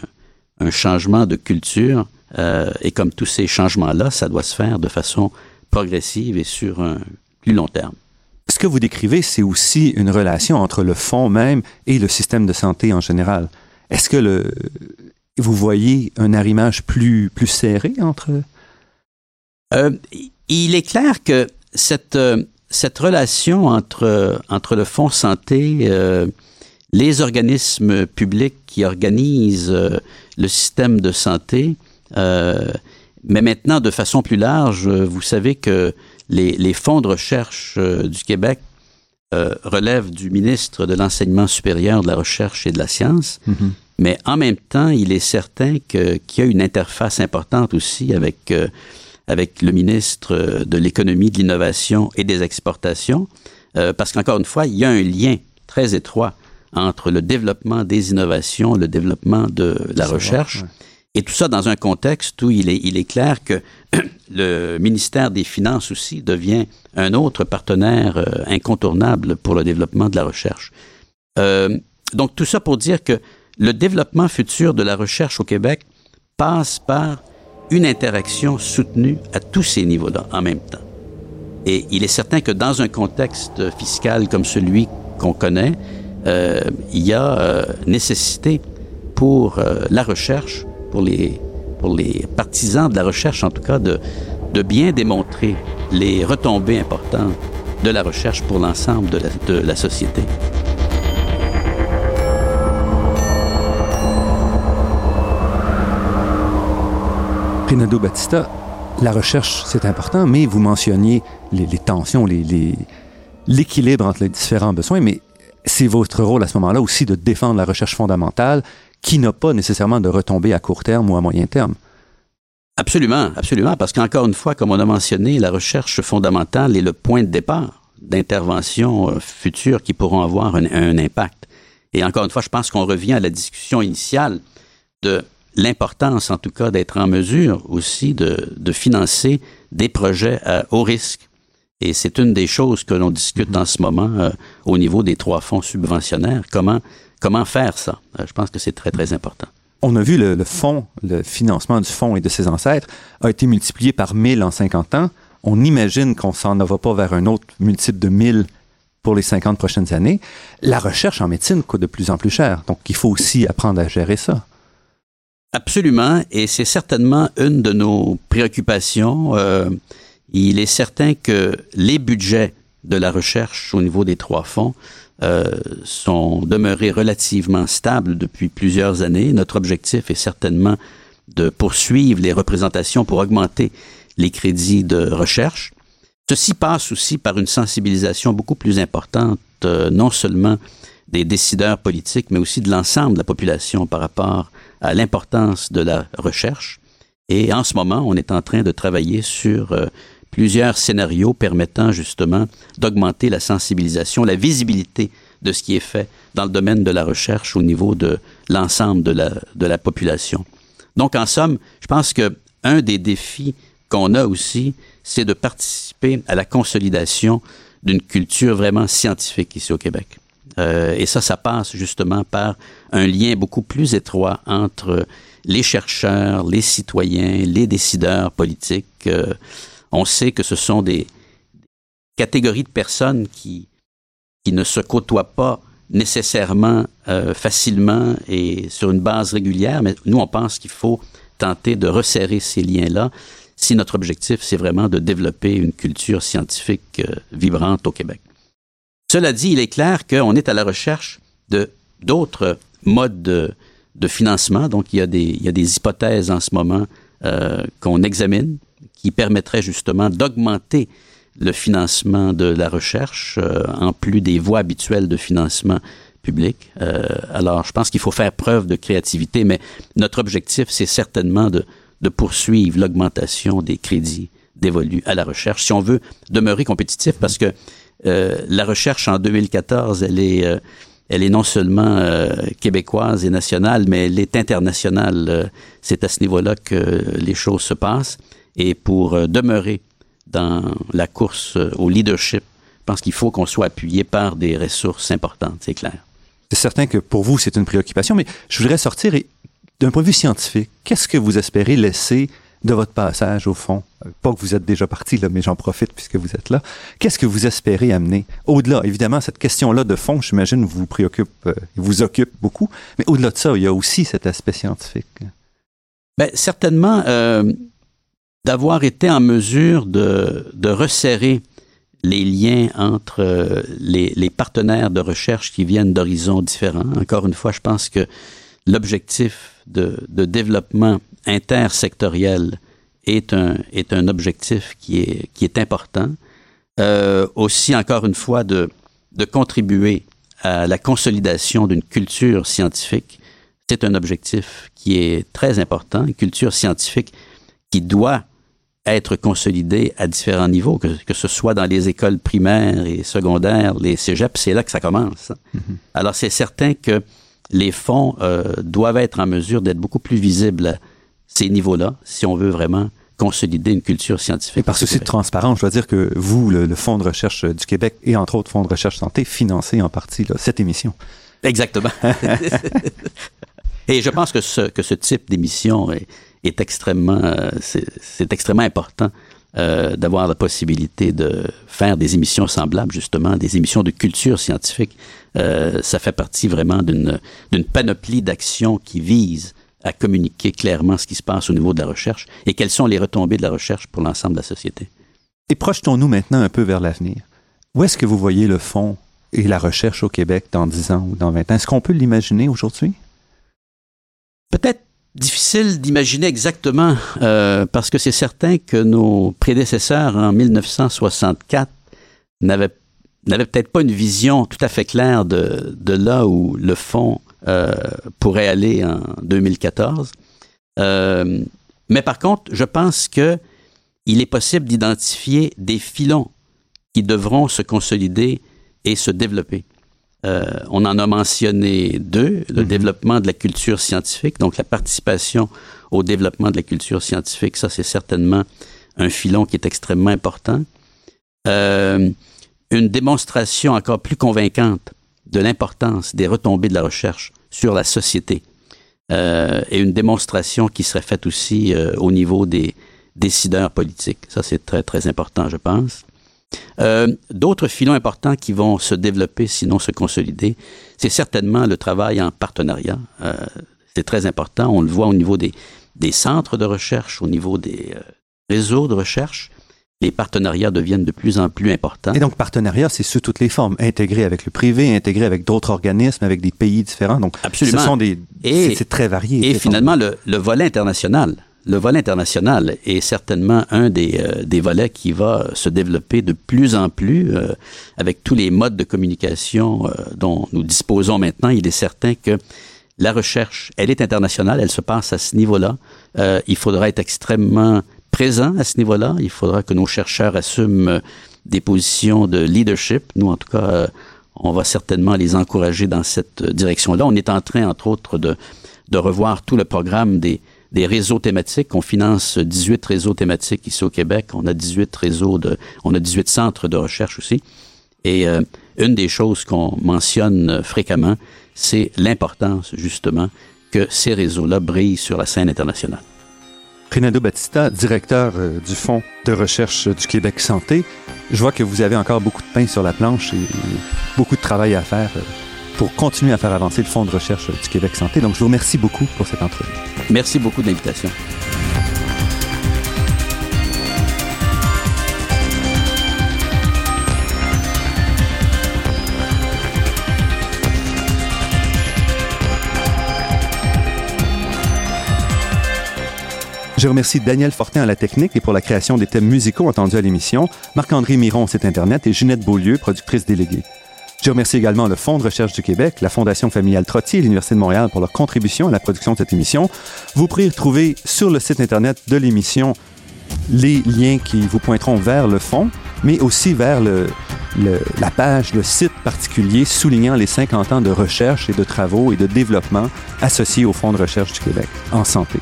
un changement de culture euh, et comme tous ces changements-là, ça doit se faire de façon progressive et sur un plus long terme. Ce que vous décrivez, c'est aussi une relation entre le fonds même et le système de santé en général. Est-ce que le, vous voyez un arrimage plus, plus serré entre... Euh, il est clair que cette, euh, cette relation entre, entre le fonds santé, euh, les organismes publics qui organisent le système de santé, mais maintenant de façon plus large, vous savez que les, les fonds de recherche euh, du Québec euh, relèvent du ministre de l'Enseignement supérieur, de la Recherche et de la Science. Mhm. Mais en même temps, il est certain que- qu'il y a une interface importante aussi avec, euh, avec le ministre de l'Économie, de l'Innovation et des Exportations, euh, parce qu'encore une fois, il y a un lien très étroit entre le développement des innovations, le développement de la recherche, ouais. Et tout ça dans un contexte où il est, il est clair que le ministère des Finances aussi devient un autre partenaire euh, incontournable pour le développement de la recherche. Euh, donc tout ça pour dire que le développement futur de la recherche au Québec passe par une interaction soutenue à tous ces niveaux-là en même temps. Et il est certain que dans un contexte fiscal comme celui qu'on connaît, euh, il y a euh, nécessité pour la recherche, pour les, pour les partisans de la recherche en tout cas, de, de bien démontrer les retombées importantes de la recherche pour l'ensemble de la, société. Rinaldo Battista, la recherche, c'est important, mais vous mentionniez les, tensions, l'équilibre entre les différents besoins, mais c'est votre rôle à ce moment-là aussi de défendre la recherche fondamentale qui n'a pas nécessairement de retombées à court terme ou à moyen terme. Absolument, absolument, parce qu'encore une fois, comme on a mentionné, la recherche fondamentale est le point de départ d'interventions euh, futures qui pourront avoir un, un impact. Et encore une fois, je pense qu'on revient à la discussion initiale de l'importance, en tout cas, d'être en mesure aussi de, de financer des projets à haut risque. Et c'est une des choses que l'on discute en ce moment euh, au niveau des trois fonds subventionnaires. Comment, comment faire ça? Euh, je pense que c'est très, très important. On a vu le, le fonds, le financement du fonds et de ses ancêtres a été multiplié par 1000 en 50 ans. On imagine qu'on s'en va pas vers un autre multiple de 1000 pour les 50 prochaines années. La recherche en médecine coûte de plus en plus cher. Donc, il faut aussi apprendre à gérer ça. Absolument, et c'est certainement une de nos préoccupations. Euh, il est certain que les budgets de la recherche au niveau des trois fonds euh, sont demeurés relativement stables depuis plusieurs années. Notre objectif est certainement de poursuivre les représentations pour augmenter les crédits de recherche. Ceci passe aussi par une sensibilisation beaucoup plus importante, euh, non seulement des décideurs politiques, mais aussi de l'ensemble de la population par rapport à l'importance de la recherche. Et en ce moment, on est en train de travailler sur euh, plusieurs scénarios permettant justement d'augmenter la sensibilisation, la visibilité de ce qui est fait dans le domaine de la recherche au niveau de l'ensemble de la, de la population. Donc, en somme, je pense que un des défis qu'on a aussi, c'est de participer à la consolidation d'une culture vraiment scientifique ici au Québec. Euh, et ça, ça passe justement par un lien beaucoup plus étroit entre les chercheurs, les citoyens, les décideurs politiques. Euh, on sait que ce sont des catégories de personnes qui, ne se côtoient pas nécessairement euh, facilement et sur une base régulière, mais nous, on pense qu'il faut tenter de resserrer ces liens-là si notre objectif, c'est vraiment de développer une culture scientifique euh, vibrante au Québec. Cela dit, il est clair qu'on est à la recherche de d'autres modes de, financement. Donc, il y, a des, il y a des hypothèses en ce moment euh, qu'on examine qui permettraient justement d'augmenter le financement de la recherche, euh, en plus des voies habituelles de financement public. Euh, alors, je pense qu'il faut faire preuve de créativité, mais notre objectif, c'est certainement de, de poursuivre l'augmentation des crédits dévolus à la recherche si on veut demeurer compétitif, parce que euh, la recherche en 2014, elle est, euh, elle est non seulement euh, québécoise et nationale, mais elle est internationale. Euh, c'est à ce niveau-là que les choses se passent. Et pour euh, demeurer dans la course euh, au leadership, je pense qu'il faut qu'on soit appuyé par des ressources importantes, c'est clair. C'est certain que pour vous, c'est une préoccupation, mais je voudrais sortir et, d'un point de vue scientifique. Qu'est-ce que vous espérez laisser de votre passage au fond? Euh, Pas que vous êtes déjà parti, là, mais j'en profite puisque vous êtes là. Qu'est-ce que vous espérez amener? Au-delà, évidemment, cette question-là de fond, j'imagine, vous préoccupe, euh, vous occupe beaucoup, mais au-delà de ça, il y a aussi cet aspect scientifique. Ben, certainement, euh, d'avoir été en mesure de, de resserrer les liens entre euh, les, les partenaires de recherche qui viennent d'horizons différents. Encore une fois, je pense que l'objectif de, de développement intersectoriel est un, est un objectif qui est, qui est important. Euh, aussi, encore une fois, de, de contribuer à la consolidation d'une culture scientifique. C'est un objectif qui est très important, une culture scientifique qui doit être consolidée à différents niveaux, que, que ce soit dans les écoles primaires et secondaires, les cégeps, c'est là que ça commence. Alors, c'est certain que les fonds euh, doivent être en mesure d'être beaucoup plus visibles à ces niveaux-là, si on veut vraiment consolider une culture scientifique. Et par souci de transparence, je dois dire que vous, le, le Fonds de recherche du Québec et entre autres Fonds de recherche santé, financez en partie là, cette émission. Exactement. Et je pense que ce, que ce type d'émission est, est extrêmement, euh, c'est extrêmement important euh, d'avoir la possibilité de faire des émissions semblables, justement, des émissions de culture scientifique. Euh, ça fait partie vraiment d'une panoplie d'actions qui visent à communiquer clairement ce qui se passe au niveau de la recherche et quelles sont les retombées de la recherche pour l'ensemble de la société. Et projetons-nous maintenant un peu vers l'avenir. Où est-ce que vous voyez le fonds et la recherche au Québec dans 10 ans ou dans 20 ans? Est-ce qu'on peut l'imaginer aujourd'hui? Difficile d'imaginer exactement, euh, parce que c'est certain que nos prédécesseurs en 1964 n'avaient n'avaient peut-être pas une vision tout à fait claire de, de là où le fonds euh, pourrait aller en 2014. Euh, mais par contre, je pense que il est possible d'identifier des filons qui devront se consolider et se développer. Euh, on en a mentionné deux, le Mhm. développement de la culture scientifique, donc la participation au développement de la culture scientifique, ça c'est certainement un filon qui est extrêmement important. Euh, une démonstration encore plus convaincante de l'importance des retombées de la recherche sur la société euh, et une démonstration qui serait faite aussi au niveau des décideurs politiques. Ça c'est très très important, je pense. Euh, D'autres filons importants qui vont se développer, sinon se consolider, c'est certainement le travail en partenariat. Euh, c'est très important. On le voit au niveau des, des centres de recherche, au niveau des euh, réseaux de recherche. Les partenariats deviennent de plus en plus importants. Et donc, partenariat, c'est sous toutes les formes. Intégré avec le privé, intégré avec d'autres organismes, avec des pays différents. Donc, Absolument. ce sont des. Et- c'est- très varié. Et finalement, le, le volet international. Le volet international est certainement un des, euh, des volets qui va se développer de plus en plus euh, avec tous les modes de communication euh, dont nous disposons maintenant. Il est certain que la recherche, elle est internationale, elle se passe à ce niveau-là. Euh, il faudra être extrêmement présent à ce niveau-là. Il faudra que nos chercheurs assument euh, des positions de leadership. Nous, en tout cas, euh, on va certainement les encourager dans cette direction-là. On est en train, entre autres, de, de revoir tout le programme des, des réseaux thématiques. On finance 18 réseaux thématiques ici au Québec. On a 18 réseaux de, on a 18 centres de recherche aussi. Et euh, une des choses qu'on mentionne euh, fréquemment, c'est l'importance, justement, que ces réseaux-là brillent sur la scène internationale. Rinaldo Battista, directeur euh, du Fonds de recherche du Québec Santé. Je vois que vous avez encore beaucoup de pain sur la planche et, et beaucoup de travail à faire euh, pour continuer à faire avancer le Fonds de recherche du Québec Santé. Donc, je vous remercie beaucoup pour cette entrevue. Merci beaucoup de l'invitation. Je remercie Daniel Fortin à la technique et pour la création des thèmes musicaux entendus à l'émission, Marc-André Miron au site Internet et Ginette Beaulieu, productrice déléguée. Je remercie également le Fonds de recherche du Québec, la Fondation familiale Trottier et l'Université de Montréal pour leur contribution à la production de cette émission. Vous pourrez trouver sur le site Internet de l'émission les liens qui vous pointeront vers le fond, mais aussi vers le, la page, le site particulier soulignant les 50 ans de recherche et de travaux et de développement associés au Fonds de recherche du Québec en santé.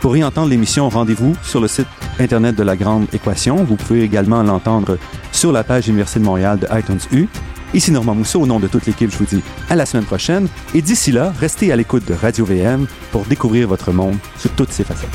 Pour y entendre l'émission, rendez-vous sur le site Internet de la Grande Équation. Vous pouvez également l'entendre sur la page Université de Montréal de iTunes U. Ici Normand Mousseau, au nom de toute l'équipe, je vous dis à la semaine prochaine. Et d'ici là, restez à l'écoute de Radio VM pour découvrir votre monde sous toutes ses facettes.